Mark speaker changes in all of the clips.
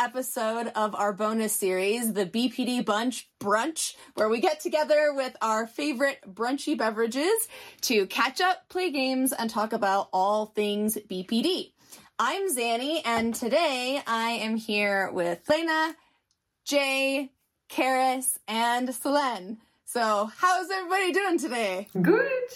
Speaker 1: episode of our bonus series, the BPD Bunch Brunch, where we get together with our favorite brunchy beverages to catch up, play games, and talk about all things BPD. I'm Xannie, and today I am here with Lena, Jay, Carys, and Solène. So, how's everybody doing today?
Speaker 2: Good.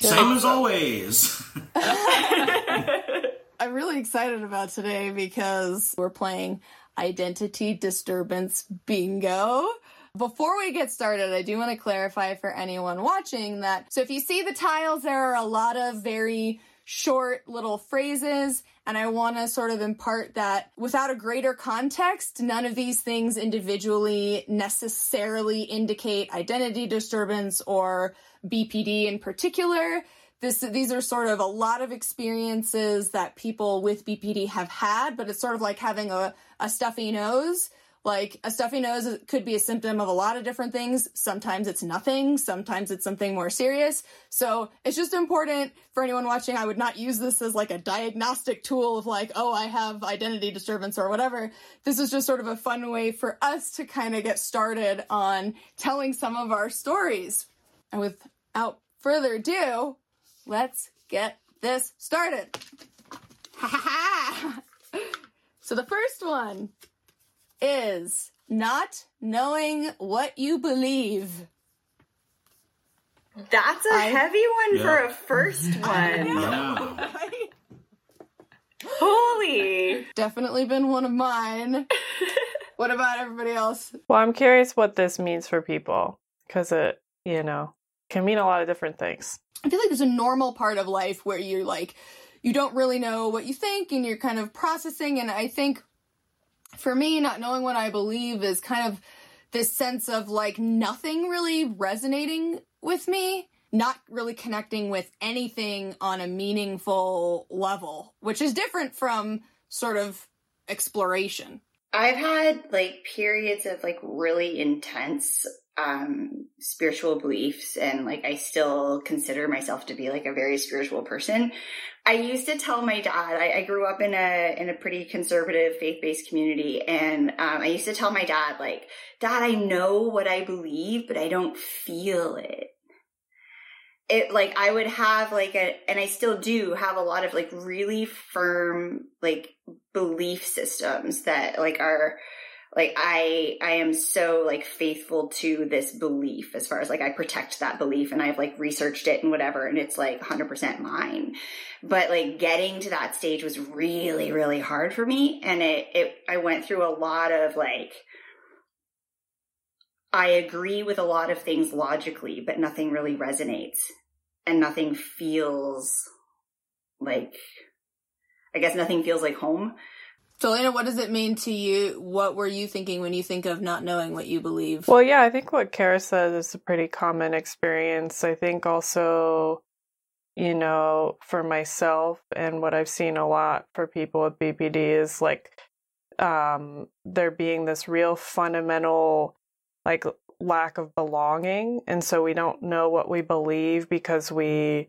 Speaker 3: Same as always.
Speaker 1: I'm really excited about today because we're playing Identity Disturbance Bingo. Before we get started, I do want to clarify for anyone watching that so if you see the tiles, there are a lot of very short little phrases, and I want to sort of impart that without a greater context, none of these things individually necessarily indicate identity disturbance or BPD in particular. This, these are sort of a lot of experiences that people with BPD have had, but it's sort of like having a, a stuffy nose. Like a stuffy nose could be a symptom of a lot of different things. Sometimes it's nothing. Sometimes it's something more serious. So it's just important for anyone watching. I would not use this as like a diagnostic tool of like, oh, I have identity disturbance or whatever. This is just sort of a fun way for us to kind of get started on telling some of our stories. And without further ado, let's get this started. Ha ha ha! So the first one is not knowing what you believe.
Speaker 2: That's a
Speaker 1: I-
Speaker 2: heavy one
Speaker 3: Yeah.
Speaker 2: for a first one.
Speaker 3: Yeah.
Speaker 2: Holy.
Speaker 1: Definitely been one of mine. what about everybody else?
Speaker 4: Well, I'm curious what this means for people because it, you know, can mean a lot of different things.
Speaker 1: I feel like there's a normal part of life where you're like, you don't really know what you think and you're kind of processing. And I think for me, not knowing what I believe is kind of this sense of like nothing really resonating with me, not really connecting with anything on a meaningful level, which is different from sort of exploration.
Speaker 2: I've had like periods of like really intense um spiritual beliefs and like I still consider myself to be like a very spiritual person. I used to tell my dad, I, I grew up in a in a pretty conservative faith-based community and um I used to tell my dad like, "Dad, I know what I believe, but I don't feel it." It like I would have like a and I still do have a lot of like really firm like belief systems that like are like I I am so like faithful to this belief as far as like I protect that belief and I've like researched it and whatever and it's like 100% mine. But like getting to that stage was really really hard for me and it it I went through a lot of like I agree with a lot of things logically but nothing really resonates and nothing feels like I guess nothing feels like home.
Speaker 1: So, Lena, what does it mean to you? What were you thinking when you think of not knowing what you believe?
Speaker 4: Well, yeah, I think what Carys said is a pretty common experience. I think also, you know, for myself and what I've seen a lot for people with BPD is like um there being this real fundamental like lack of belonging and so we don't know what we believe because we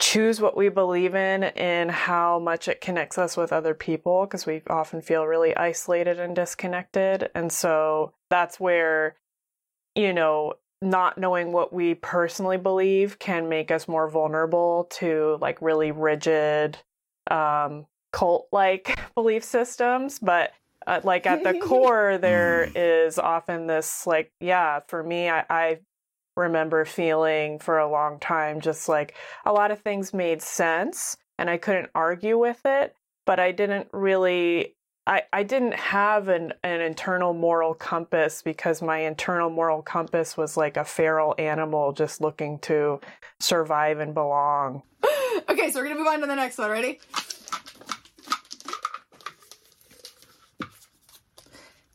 Speaker 4: choose what we believe in and how much it connects us with other people because we often feel really isolated and disconnected. And so that's where, you know, not knowing what we personally believe can make us more vulnerable to like really rigid, um, cult like belief systems. But uh, like at the core, there is often this, like, yeah, for me, I, I remember feeling for a long time just like a lot of things made sense and I couldn't argue with it, but I didn't really I, I didn't have an, an internal moral compass because my internal moral compass was like a feral animal just looking to survive and belong.
Speaker 1: okay, so we're gonna move on to the next one. Ready?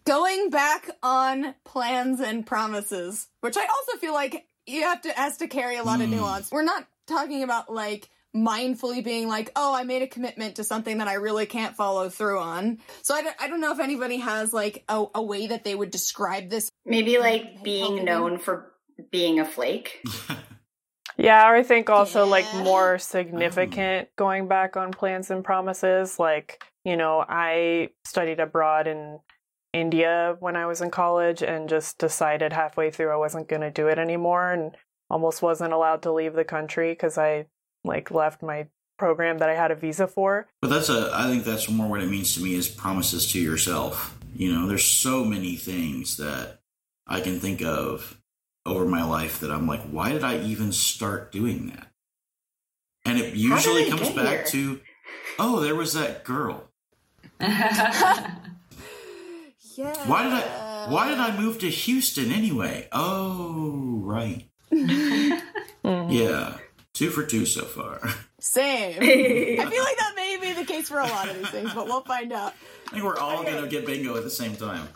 Speaker 1: Going back on plans and promises, which I also feel like you have to has to carry a lot of
Speaker 3: Hmm.
Speaker 1: nuance. We're not talking about like mindfully being like, oh, I made a commitment to something that I really can't follow through on. So I don't, I don't know if anybody has like a, a way that they would describe this.
Speaker 2: Maybe like being known for being a flake.
Speaker 4: Yeah, Yeah, or I think also like more significant going back on plans and promises. Like, you know, I studied abroad in India when I was in college and just decided halfway through I wasn't going to do it anymore and almost wasn't allowed to leave the country because I like left my program that I had a visa for.
Speaker 3: But that's a. I think that's more what it means to me is promises to yourself. You know, there's so many things that I can think of over my life that I'm like, why did I even start doing that? And it usually comes back
Speaker 2: here?
Speaker 3: to, oh, there was that girl.
Speaker 1: Yeah.
Speaker 3: Why did I? Why did I move to Houston anyway? Oh, right. Yeah, two for two so far.
Speaker 1: Same. I feel like that may be the case for a lot of these things, but we'll find out.
Speaker 3: I think we're all gonna get bingo at the same time.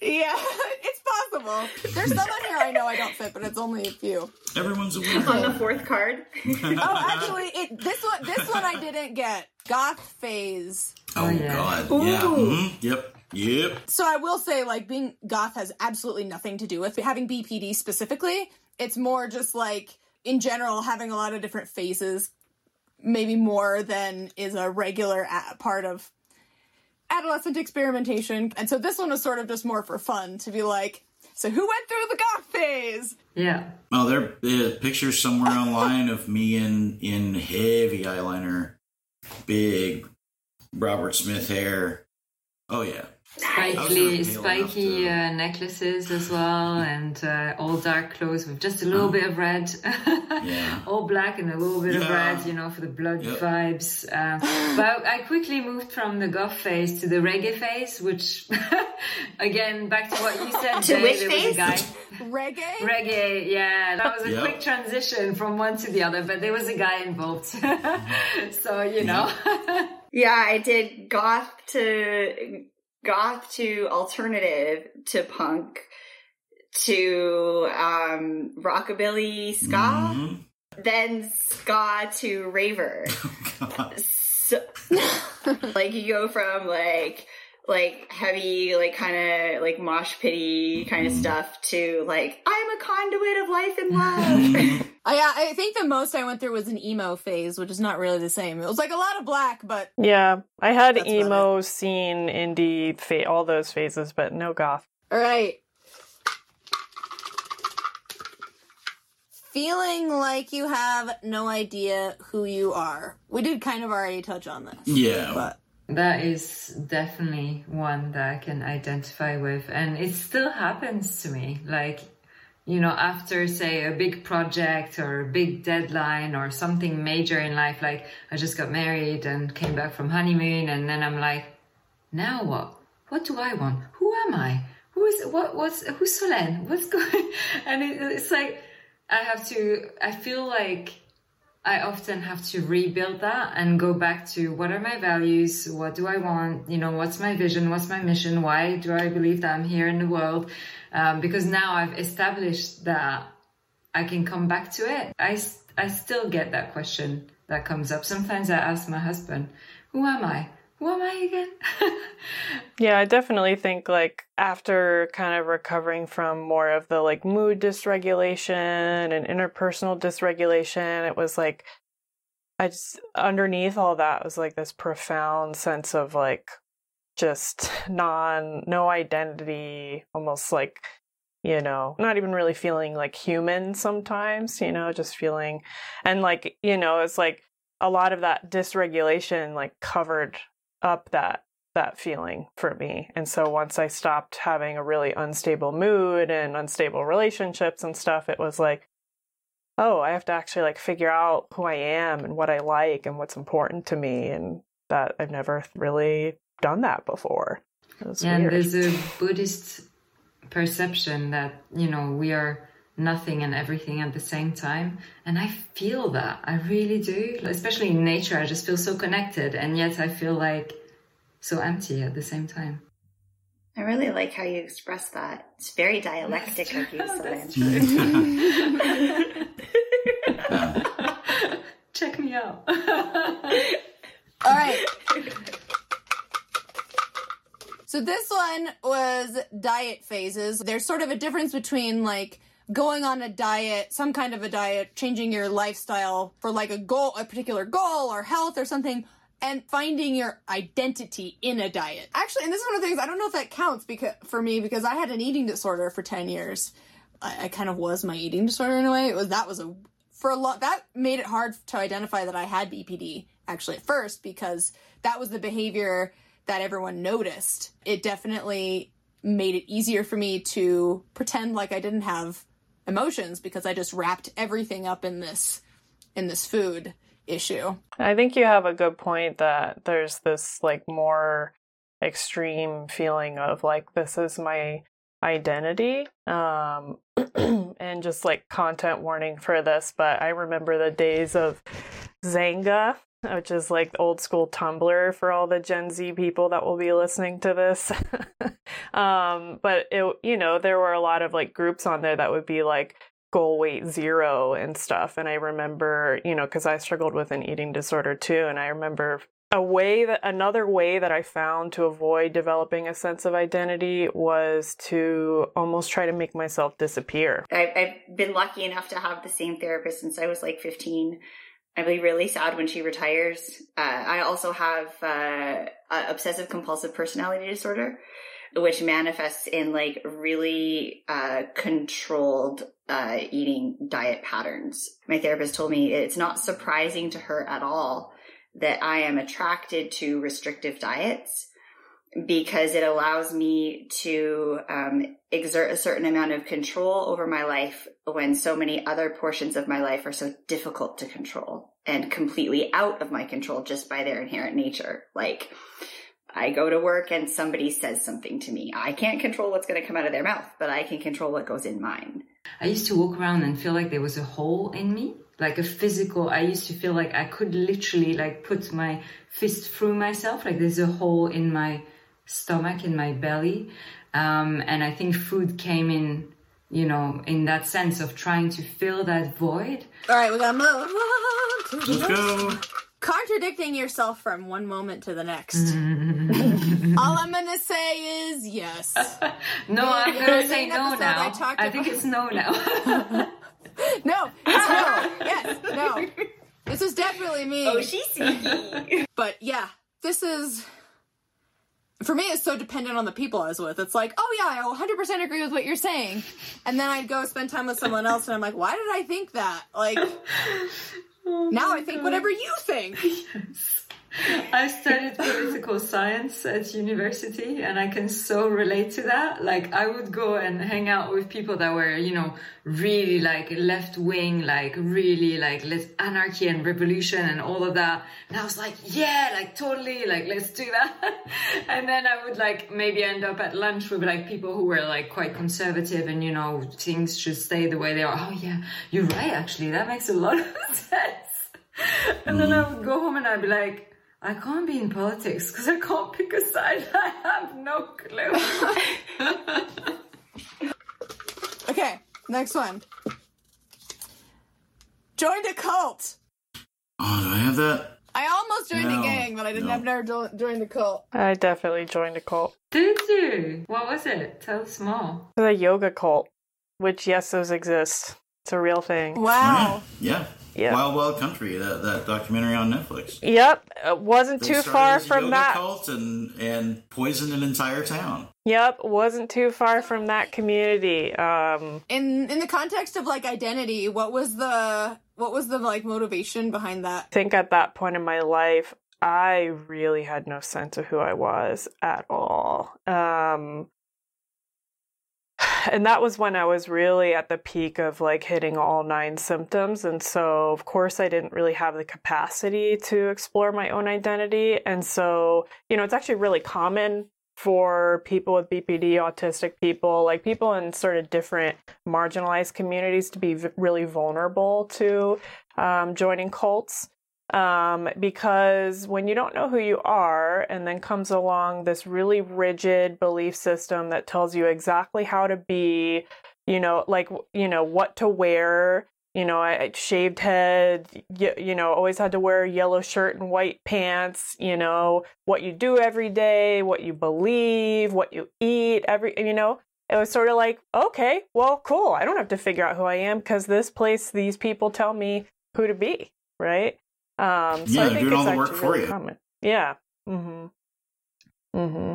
Speaker 1: Yeah, it's possible. There's some on here I know I don't fit, but it's only a few.
Speaker 3: Everyone's a winner.
Speaker 2: On the fourth card.
Speaker 1: Oh, actually, it, this one, this one I didn't get. Goth phase.
Speaker 3: oh
Speaker 5: yeah.
Speaker 3: God.
Speaker 2: Ooh.
Speaker 3: Yeah. mhm, Yep. Yep.
Speaker 1: So I will say, like, being goth has absolutely nothing to do with having BPD specifically. It's more just like, in general, having a lot of different phases, maybe more than is a regular a- part of adolescent experimentation. And so this one was sort of just more for fun to be like, so who went through the goth phase?
Speaker 5: yeah.
Speaker 3: Well, there are pictures somewhere online of me in in heavy eyeliner, big Robert Smith hair. Oh yeah. I was
Speaker 5: Spikely,
Speaker 3: never pale enough
Speaker 5: spiky
Speaker 3: to-
Speaker 5: uh, necklaces as well, and uh, all dark clothes with just a little
Speaker 3: Oh.
Speaker 5: bit of red.
Speaker 3: Yeah.
Speaker 5: all black and a little bit of red, you know, for the blood
Speaker 3: Yep.
Speaker 5: vibes. Uh, but I quickly moved from the goth phase to the reggae phase, which, again, back to what you said,
Speaker 2: To
Speaker 5: Jay,
Speaker 2: which
Speaker 5: there was a
Speaker 2: phase?
Speaker 5: guy.
Speaker 1: Reggae?
Speaker 5: Reggae, yeah, that was a
Speaker 3: Yep.
Speaker 5: quick transition from one to the other, but there was a guy involved. so, you know.
Speaker 2: Yeah, I did goth to goth to alternative to punk to um rockabilly ska,
Speaker 3: Mhm.
Speaker 2: then ska to raver.
Speaker 3: God.
Speaker 2: So, like you go from like like heavy like kind of like mosh pity kind of stuff to like I'm a conduit of life and love.
Speaker 1: I, Uh, I think the most I went through was an emo phase, which is not really the same. It was like a lot of black, but
Speaker 4: Yeah, I had emo, scene, indie, fa- all those phases, but no goth.
Speaker 1: all right. Feeling like you have no idea who you are. We did kind of already touch on this.
Speaker 3: Yeah.
Speaker 1: But
Speaker 5: That is definitely one that I can identify with. And it still happens to me. Like, you know, after, say, a big project or a big deadline or something major in life, like I just got married and came back from honeymoon, and then I'm like, now what? What do I want? Who am I? Who is, what, what's, who's Solène? What's going, and it, it's like, I have to, I feel like I often have to rebuild that and go back to what are my values? What do I want? You know, what's my vision? What's my mission? Why do I believe that I'm here in the world? Um, because now I've established that I can come back to it. I, I still get that question that comes up. Sometimes I ask my husband, who am I? Who am I again?
Speaker 4: Yeah, I definitely think like after kind of recovering from more of the like mood dysregulation and interpersonal dysregulation, it was like I just underneath all that was like this profound sense of like just non no identity, almost like you know, not even really feeling like human sometimes, you know, just feeling and like, you know, it's like a lot of that dysregulation like covered up that that feeling for me. And so once I stopped having a really unstable mood and unstable relationships and stuff, it was like, oh, I have to actually like figure out who I am and what I like and what's important to me. And that I've never really done that before. Was
Speaker 5: and
Speaker 4: weird.
Speaker 5: there's a Buddhist perception that, you know, we are nothing and everything at the same time. And I feel that. I really do. Especially in nature, I just feel so connected. And yet I feel like so empty at the same time.
Speaker 2: I really like how you express that. It's very dialectic of you,
Speaker 5: That's
Speaker 2: Solène.
Speaker 5: true. Check me out.
Speaker 1: All right. So this one was diet phases. There's sort of a difference between like going on a diet, some kind of a diet, changing your lifestyle for like a goal, a particular goal or health or something, and finding your identity in a diet. Actually, and this is one of the things I don't know if that counts because for me because I had an eating disorder for 10 years. I, I kind of was my eating disorder in a way. It was that was a for a lot that made it hard to identify that I had BPD actually at first because that was the behavior that everyone noticed. It definitely made it easier for me to pretend like I didn't have emotions because I just wrapped everything up in this in this food issue.
Speaker 4: I think you have a good point that there's this like more extreme feeling of like this is my identity um and just like content warning for this but i remember the days of Xanga which is like old school Tumblr for all the Gen Z people that will be listening to this. um, but it, you know, there were a lot of like groups on there that would be like goal weight zero and stuff. And I remember, you know, because I struggled with an eating disorder too, and I remember a way that another way that I found to avoid developing a sense of identity was to almost try to make myself disappear.
Speaker 2: I've, I've been lucky enough to have the same therapist since I was like 15 I'll be really sad when she retires. Uh, I also have uh, obsessive compulsive personality disorder, which manifests in like really uh, controlled uh, eating diet patterns. My therapist told me it's not surprising to her at all that I am attracted to restrictive diets because it allows me to um, exert a certain amount of control over my life when so many other portions of my life are so difficult to control and completely out of my control just by their inherent nature. Like, I go to work and somebody says something to me. I can't control what's going to come out of their mouth, but I can control what goes in mine.
Speaker 5: I used to walk around and feel like there was a hole in me, like a physical. I used to feel like I could literally like put my fist through myself, like there's a hole in my stomach, in my belly. Um, and I think food came in, you know, in that sense of trying to fill that void.
Speaker 1: All right, we gotta move.
Speaker 3: Let's go.
Speaker 1: Contradicting yourself from one moment to the next. Mm-hmm. All I'm gonna say is yes.
Speaker 5: no, I'm gonna say no now.
Speaker 1: I talked
Speaker 5: I think it's no now.
Speaker 1: No, it's no. Yes, no. This is definitely me.
Speaker 2: Oh, she's sneaky.
Speaker 1: But yeah, this is for me. It's so dependent on the people I was with. It's like, oh yeah, I 100 percent agree with what you're saying, and then I'd go spend time with someone else, and I'm like, why did I think that? Like oh now I think whatever you think.
Speaker 5: I studied political science at university and I can so relate to that. Like I would go and hang out with people that were, you know, really like left wing, like really like let's anarchy and revolution and all of that. And I was like, yeah, like totally, like let's do that. and then I would like maybe end up at lunch with like people who were like quite conservative and you know, things should stay the way they are. Oh yeah, you're right actually. That makes a lot of sense. And then I mm-hmm. would go home and I'd be like, I can't be in politics because I can't pick a side. I have no clue.
Speaker 1: Okay, next one. Joined a cult.
Speaker 3: Oh, do I have that?
Speaker 1: I almost joined
Speaker 3: No,
Speaker 1: a gang, but I didn't
Speaker 3: no.
Speaker 1: have never jo- joined a cult.
Speaker 4: I definitely joined a cult.
Speaker 5: Did you? What was it? Tell us more.
Speaker 4: The yoga cult, which yes, those exist. It's a real thing.
Speaker 1: Wow.
Speaker 3: Yeah.
Speaker 4: Yeah.
Speaker 3: Wild Wild Country, that, that documentary on Netflix.
Speaker 4: Yep, it wasn't
Speaker 3: They
Speaker 4: too
Speaker 3: started
Speaker 4: far
Speaker 3: as a
Speaker 4: from
Speaker 3: yoga
Speaker 4: that.
Speaker 3: cult and and poisoned an entire town.
Speaker 4: Yep, wasn't too far from that community. Um,
Speaker 1: In in the context of like identity, what was the what was the like motivation behind that?
Speaker 4: I think at that point in my life, I really had no sense of who I was at all. Um, and that was when I was really at the peak of like hitting all nine symptoms. And so, of course, I didn't really have the capacity to explore my own identity. And so, you know, it's actually really common for people with BPD, autistic people, like people in sort of different marginalized communities to be v- really vulnerable to um, joining cults um, because when you don't know who you are, and then comes along this really rigid belief system that tells you exactly how to be, you know, like, you know, what to wear. You know, I, I shaved head, you, you know, always had to wear a yellow shirt and white pants, you know, what you do every day, what you believe, what you eat, every, you know, it was sort of like, okay, well, cool. I don't have to figure out who I am because this place, these people tell me who to be, right? Um, so
Speaker 3: Yeah,
Speaker 4: I think
Speaker 3: doing all the work for you.
Speaker 4: common. Yeah. Mm-hmm. Mm-hmm.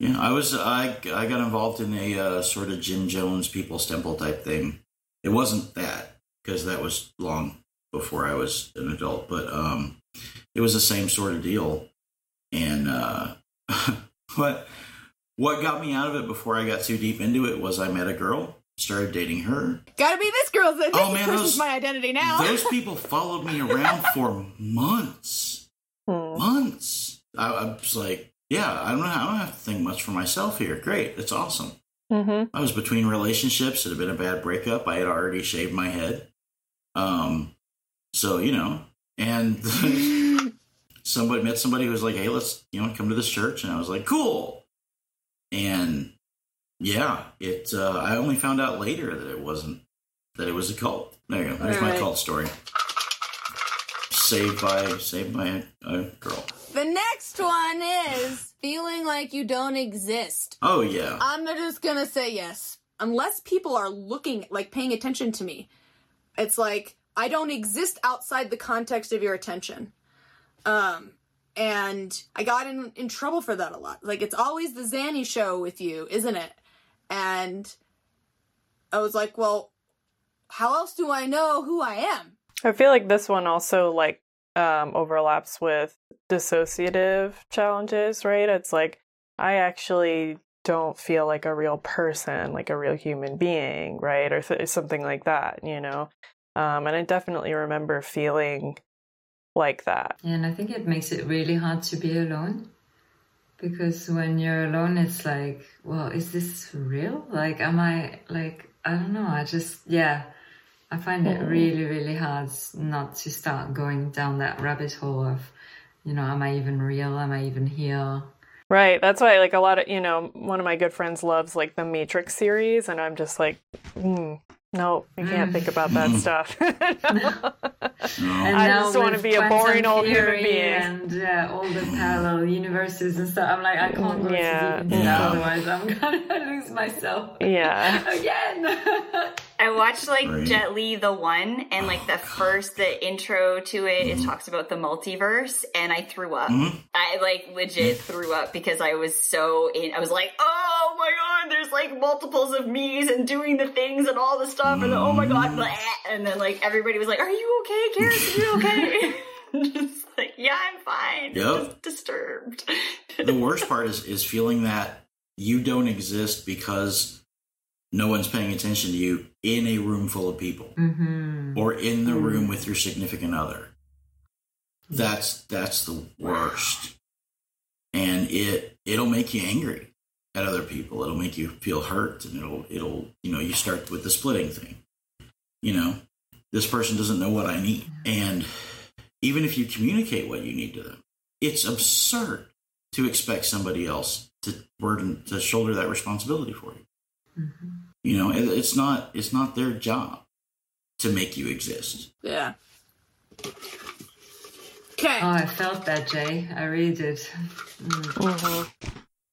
Speaker 3: Yeah, I was I I got involved in a uh, sort of Jim Jones People's Temple type thing. It wasn't that because that was long before I was an adult, but um, it was the same sort of deal. And uh, what what got me out of it before I got too deep into it was I met a girl, started dating her.
Speaker 1: Gotta be this girl's. This
Speaker 3: Oh, man,
Speaker 1: person's
Speaker 3: those-
Speaker 1: my identity now.
Speaker 3: Those people followed me around for months.
Speaker 4: Hmm.
Speaker 3: Months. I, I was like, yeah, I don't know. I don't have to think much for myself here. Great, it's awesome.
Speaker 4: Mm-hmm.
Speaker 3: I was between relationships. It had been a bad breakup. I had already shaved my head. Um, so you know, and somebody met somebody who was like, "Hey, let's you know come to this church," and I was like, "Cool." And yeah, it. Uh, I only found out later that it wasn't that it was a cult. There you go. There's my
Speaker 1: Alright.
Speaker 3: cult story. Saved by saved by a, a girl.
Speaker 1: the next one is feeling like you don't exist.
Speaker 3: Oh yeah.
Speaker 1: I'm just gonna say yes. Unless people are looking, like paying attention to me, it's like I don't exist outside the context of your attention. Um, and I got in in trouble for that a lot. Like it's always the Xannie show with you, isn't it? And I was like, well, how else do I know who I am?
Speaker 4: I feel like this one also like um, overlaps with dissociative challenges, right? It's like I actually don't feel like a real person, like a real human being, right, or th- something like that, you know. Um, and I definitely remember feeling like that.
Speaker 5: And I think it makes it really hard to be alone. Because when you're alone, it's like, well, is this real? Like, am I, like, I don't know. I just, yeah, I find it really, really hard not to start going down that rabbit hole of, you know, am I even real? Am I even here?
Speaker 4: Right. That's why, like, a lot of, you know, one of my good friends loves, like, the Matrix series, and I'm just like, mm, no, you can't think about that stuff.
Speaker 3: No.
Speaker 5: And
Speaker 4: I just wanna be a boring old human
Speaker 5: theory
Speaker 4: being.
Speaker 5: And uh, all the parallel universes and stuff. I'm like, I can't go
Speaker 4: Yeah.
Speaker 5: too deep into
Speaker 3: Yeah.
Speaker 5: that, otherwise I'm gonna lose myself
Speaker 4: yeah.
Speaker 5: again.
Speaker 2: I watched like
Speaker 3: Right.
Speaker 2: Jet Li the one, and like the oh, first, the intro to it, it mm-hmm. talks about the multiverse, and I threw up.
Speaker 3: Mhm.
Speaker 2: I like legit mm-hmm. threw up because I was so in. I was like, oh my god, there's like multiples of me's and doing the things and all the stuff, and then, oh my god, mm-hmm. and then like everybody was like, are you okay, Karen? Are you okay? Just like, yeah, I'm fine.
Speaker 3: Yep.
Speaker 2: Just disturbed.
Speaker 3: the worst part is is feeling that you don't exist because no one's paying attention to you in a room full of people
Speaker 5: mm-hmm.
Speaker 3: or in the room with your significant other. That's that's the worst. And it it'll make you angry at other people. It'll make you feel hurt and it'll it'll you know, you start with the splitting thing. You know, this person doesn't know what I need. And even if you communicate what you need to them, it's absurd to expect somebody else to burden to shoulder that responsibility for you.
Speaker 5: Mm-hmm.
Speaker 3: You know, it, it's not it's not their job to make you exist.
Speaker 1: Yeah. Okay.
Speaker 5: Oh, I felt that, Jay. I really did.
Speaker 4: hmm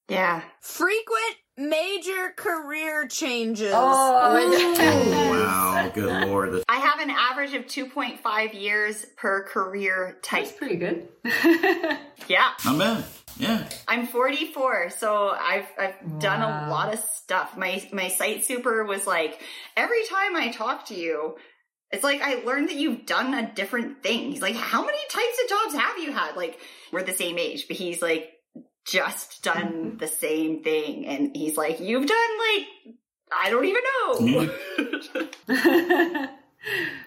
Speaker 2: Yeah.
Speaker 1: Frequent major career changes.
Speaker 5: Oh,
Speaker 3: Oh wow, good lord!
Speaker 2: I have an average of 2.5 years per career type.
Speaker 5: That's pretty good.
Speaker 2: Yeah.
Speaker 3: Not bad. Yeah.
Speaker 2: I'm 44, so I've I've done a lot of stuff. My my site super was like every time I talk to you, it's like I learned that you've done a different thing. He's like, how many types of jobs have you had? Like we're the same age, but he's like just done mm-hmm. the same thing, and he's like, you've done like I don't even know.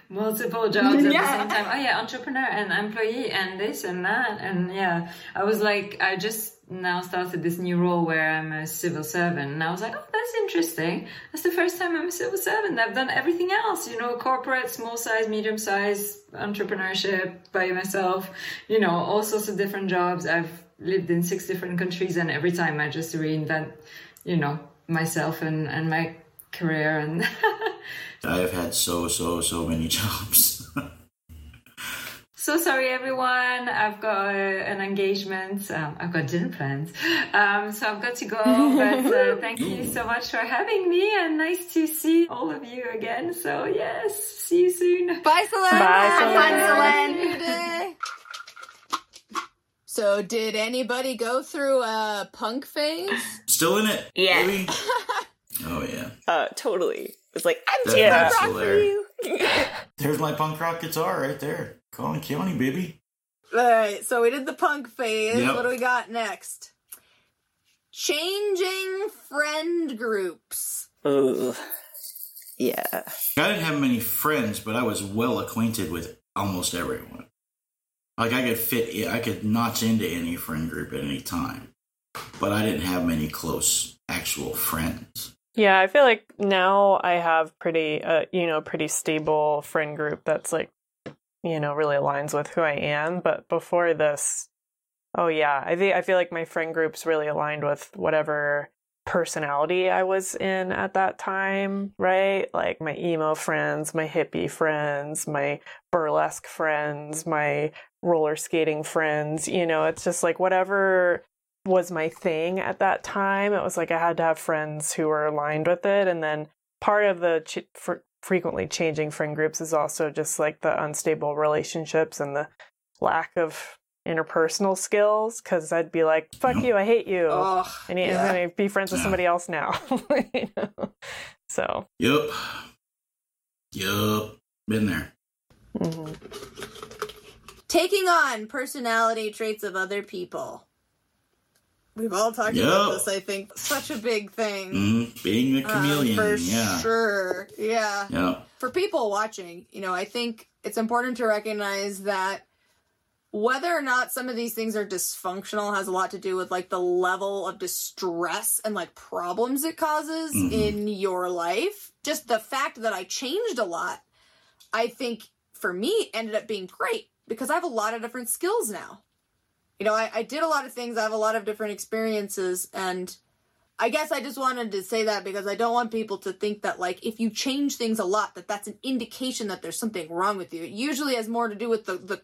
Speaker 5: Multiple jobs at
Speaker 2: Yeah.
Speaker 5: the same time. Oh yeah, entrepreneur and employee and this and that and yeah. I was like, I just now started this new role where I'm a civil servant and I was like, oh, that's interesting. That's the first time I'm a civil servant. I've done everything else, you know, corporate, small size, medium size, entrepreneurship by myself, you know, all sorts of different jobs. I've lived in six different countries and every time I just reinvent, you know, myself and, and my career and
Speaker 3: I have had so so so many jobs.
Speaker 5: So so sorry, everyone. I've got uh, an engagement. Um, I've got dinner plans. Um, so I've got to go. But uh, thank you so much for having me and nice to see all of you again. So, yes, see you soon.
Speaker 1: Bye, Solène.
Speaker 4: Bye,
Speaker 1: Have fun,
Speaker 2: Solène.
Speaker 1: Solène. Your day. So, did anybody go through a punk phase?
Speaker 3: Still in it?
Speaker 2: Yeah.
Speaker 3: baby? oh yeah.
Speaker 6: Uh, totally. It's like I'm
Speaker 3: That
Speaker 6: taking
Speaker 4: Yeah.
Speaker 6: punk rock
Speaker 3: still
Speaker 6: for you.
Speaker 3: There's my punk rock guitar right there. Colin County, baby.
Speaker 1: All right, so we did the punk phase.
Speaker 3: Yep.
Speaker 1: What do we got next? Changing friend groups.
Speaker 6: Ooh. Yeah.
Speaker 3: I didn't have many friends, but I was well acquainted with almost everyone. Like I could fit, I could notch into any friend group at any time, but I didn't have many close actual friends.
Speaker 4: Yeah, I feel like now I have pretty, uh, you know, pretty stable friend group that's like, you know, really aligns with who I am. But before this, oh yeah, I think I feel like my friend group's really aligned with whatever personality I was in at that time, right? Like my emo friends, my hippie friends, my burlesque friends, my roller skating friends. You know, it's just like whatever was my thing at that time. It was like I had to have friends who were aligned with it. And then part of the ch- fr- frequently changing friend groups is also just like the unstable relationships and the lack of interpersonal skills. Cause I'd be like, fuck you, I hate you.
Speaker 1: Oh,
Speaker 4: I need,
Speaker 1: yeah.
Speaker 4: I'm to be friends with somebody else now. You know? So,
Speaker 3: Yep. Yep. Been there.
Speaker 4: mhm.
Speaker 1: taking on personality traits of other people. We've all talked
Speaker 3: Yep.
Speaker 1: about this, I think. Such a big thing.
Speaker 3: Mm, being a
Speaker 1: Um,
Speaker 3: chameleon.
Speaker 1: for
Speaker 3: yeah.
Speaker 1: sure. Yeah.
Speaker 3: Yeah.
Speaker 1: For people watching, you know, I think it's important to recognize that whether or not some of these things are dysfunctional has a lot to do with like the level of distress and like problems it causes
Speaker 3: Mhm.
Speaker 1: in your life. Just the fact that I changed a lot, I think for me ended up being great because I have a lot of different skills now. You know, I, I did a lot of things, I have a lot of different experiences, and I guess I just wanted to say that because I don't want people to think that like if you change things a lot that that's an indication that there's something wrong with you. It usually has more to do with the the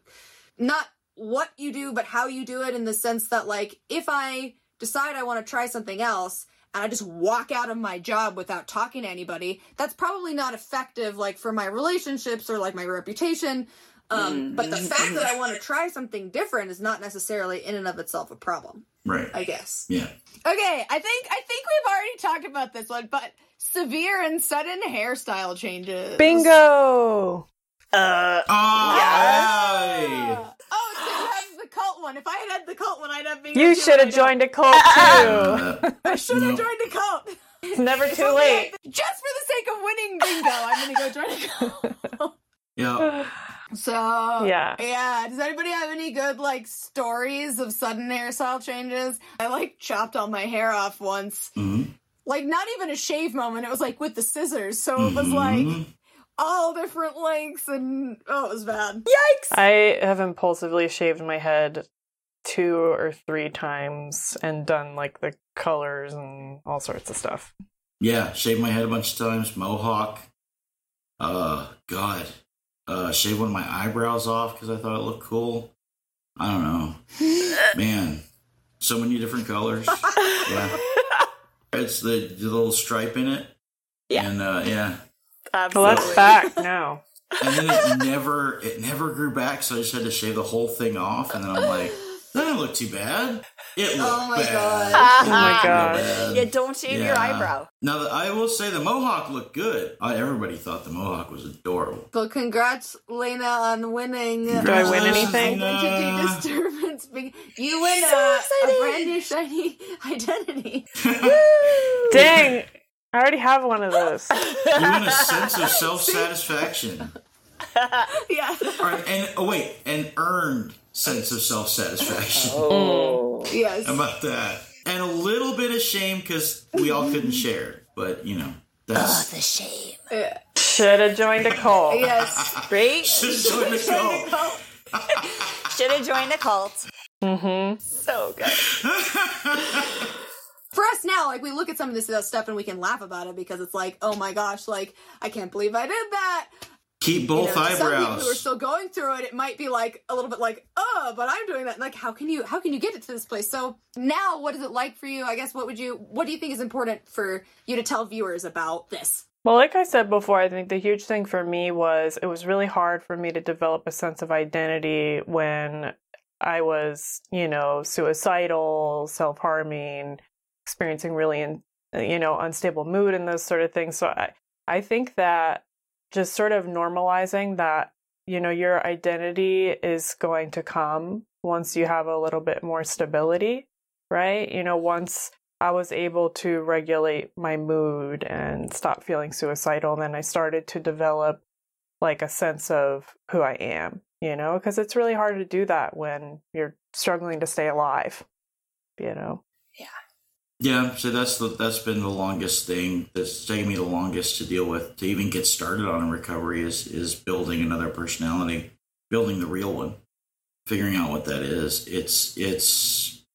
Speaker 1: not what you do but how you do it in the sense that like if I decide I want to try something else and I just walk out of my job without talking to anybody, that's probably not effective like for my relationships or like my reputation. Um, but the fact that I want to try something different is not necessarily in and of itself a problem,
Speaker 3: Right.
Speaker 1: I guess.
Speaker 3: Yeah.
Speaker 1: Okay, I think I think we've already talked about this one, but severe and sudden hairstyle changes.
Speaker 4: bingo.
Speaker 6: Uh,
Speaker 3: Oh,
Speaker 6: Yeah.
Speaker 1: Oh, so you have the cult one. If I had had the cult one, I'd have bingo.
Speaker 4: You should have joined a cult too.
Speaker 1: I should have
Speaker 3: No.
Speaker 1: joined a cult.
Speaker 4: it's never too late.
Speaker 1: Just for the sake of winning bingo, I'm gonna go join a cult.
Speaker 3: yeah.
Speaker 1: So
Speaker 4: Yeah.
Speaker 1: yeah. Does anybody have any good like stories of sudden hairstyle changes? I like chopped all my hair off once.
Speaker 3: Mhm.
Speaker 1: Like not even a shave moment. It was like with the scissors. So it was like
Speaker 3: Mhm.
Speaker 1: all different lengths and oh, it was bad.
Speaker 6: yikes!
Speaker 4: I have impulsively shaved my head two or three times and done like the colors and all sorts of stuff.
Speaker 3: Yeah, shaved my head a bunch of times. Mohawk. Uh, God. Uh, shaved one of my eyebrows off because I thought it looked cool. I don't know. Man, so many different colors. Yeah. It's the, the little stripe in it.
Speaker 6: Yeah.
Speaker 3: And, uh, yeah.
Speaker 4: Well, that's back now.
Speaker 3: And then it never, it never grew back, so I just had to shave the whole thing off. And then I'm like, that didn't look too bad. It looked
Speaker 1: Oh my
Speaker 3: bad.
Speaker 1: God.
Speaker 4: Oh my god.
Speaker 6: Yeah, don't shave your eyebrow.
Speaker 3: Now, the, I will say the mohawk looked good. I, everybody thought the mohawk was adorable.
Speaker 1: But congrats, Lena, on winning.
Speaker 4: Do I win anything?
Speaker 1: Identity
Speaker 3: Nah.
Speaker 1: disturbance. Big- You win
Speaker 6: So
Speaker 1: a, a
Speaker 6: excited.
Speaker 1: brand new shiny identity.
Speaker 4: Dang! I already have one of those.
Speaker 3: You win a sense of self satisfaction.
Speaker 1: yeah.
Speaker 3: And oh wait, and earned sense of self satisfaction.
Speaker 6: Oh.
Speaker 1: Yes.
Speaker 3: About that? And a little bit of shame because we all couldn't share. But you know, that's
Speaker 6: the shame.
Speaker 1: Yeah.
Speaker 4: Should have joined a cult.
Speaker 1: Yes.
Speaker 6: Right?
Speaker 3: just join the cult.
Speaker 6: Should have joined a cult.
Speaker 4: Mm-hmm.
Speaker 6: So good.
Speaker 1: For us now, like we look at some of this stuff and we can laugh about it because it's like, oh my gosh, like I can't believe I did that.
Speaker 3: Keep both
Speaker 1: you know, to some people who are still going through it, it might be like a little bit like, oh, but I'm doing that. Like, how can you how can you get it to this place? So now, what is it like for you? I guess what would you what do you think is important for you to tell viewers about this?
Speaker 4: Well, like I said before, I think the huge thing for me was it was really hard for me to develop a sense of identity when I was, you know, suicidal, self harming, experiencing really, in, you know, unstable mood and those sort of things. So I, I think that just sort of normalizing that, you know, your identity is going to come once you have a little bit more stability, right? You know, once I was able to regulate my mood and stop feeling suicidal. Then I started to develop like a sense of who I am, you know, because it's really hard to do that when you're struggling to stay alive, you know.
Speaker 3: Yeah, so that's the that's been the longest thing that's taken me the longest to deal with to even get started on recovery is is building another personality, building the real one, figuring out what that is. It's it's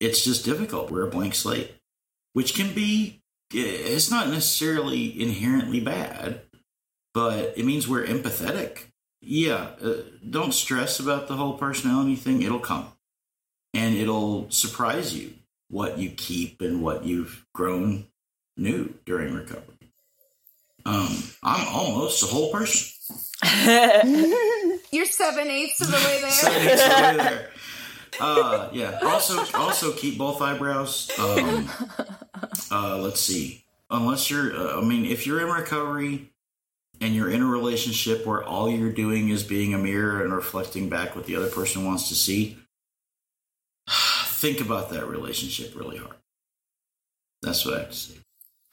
Speaker 3: it's just difficult. We're a blank slate, which can be it's not necessarily inherently bad, but it means we're empathetic. Yeah, uh, don't stress about the whole personality thing. It'll come, and it'll surprise you what you keep and what you've grown new during recovery. Um, I'm almost a whole person.
Speaker 1: You're seven eighths of the way there.
Speaker 3: Seven eighths of the way there. Uh, yeah. Also, also keep both eyebrows. Um, uh, let's see. Unless you're, uh, I mean, if you're in recovery and you're in a relationship where all you're doing is being a mirror and reflecting back what the other person wants to see, think about that relationship really hard. That's what I have to say.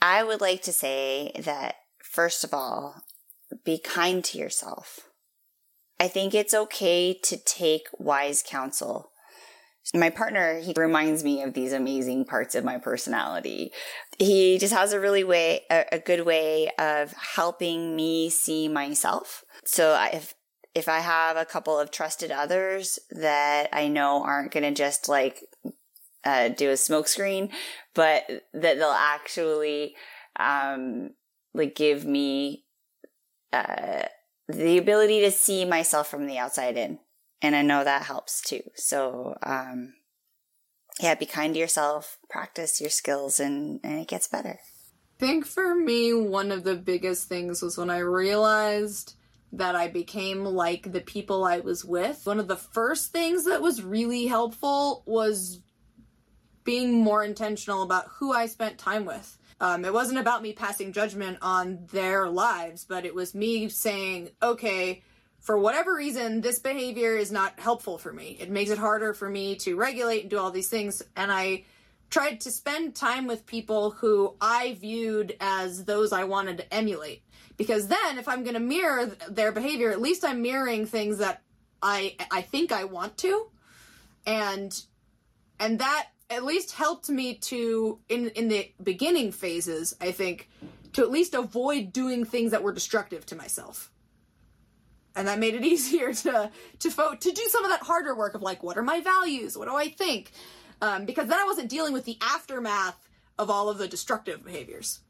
Speaker 2: I would like to say that, first of all, be kind to yourself. I think it's okay to take wise counsel. My partner, he reminds me of these amazing parts of my personality. He just has a really way, a, a good way of helping me see myself. So if, if I have a couple of trusted others that I know aren't going to just like uh, do a smokescreen, but that they'll actually um, like give me uh, the ability to see myself from the outside in, and I know that helps too. So um, yeah, be kind to yourself, practice your skills, and, and it gets better.
Speaker 1: I think for me, one of the biggest things was when I realized that I became like the people I was with. One of the first things that was really helpful was being more intentional about who I spent time with. Um, it wasn't about me passing judgment on their lives, but it was me saying, okay, for whatever reason, this behavior is not helpful for me. It makes it harder for me to regulate and do all these things. And I tried to spend time with people who I viewed as those I wanted to emulate. Because then, if I'm going to mirror th- their behavior, at least I'm mirroring things that I I think I want to, and and that at least helped me to in in the beginning phases. I think to at least avoid doing things that were destructive to myself. And that made it easier to to fo- to do some of that harder work of like what are my values? What do i think? Um, because then i wasn't dealing with the aftermath of all of the destructive behaviors.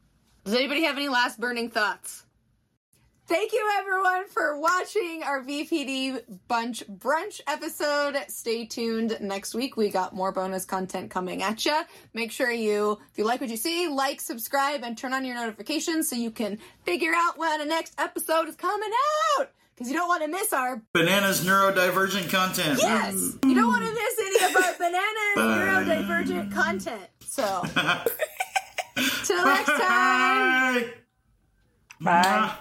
Speaker 1: Does anybody have any last burning thoughts Thank you everyone for watching our BPD Bunch Brunch episode. Stay tuned next week. We got more bonus content coming at you. Make sure you, if you like what you see, like, subscribe, and turn on your notifications so you can figure out when the next episode is coming out. Because you don't want to miss our
Speaker 3: Bananas neurodivergent content.
Speaker 1: yes, you don't want to miss any of our bananas neurodivergent content. So till next time.
Speaker 3: Bye.
Speaker 4: Bye.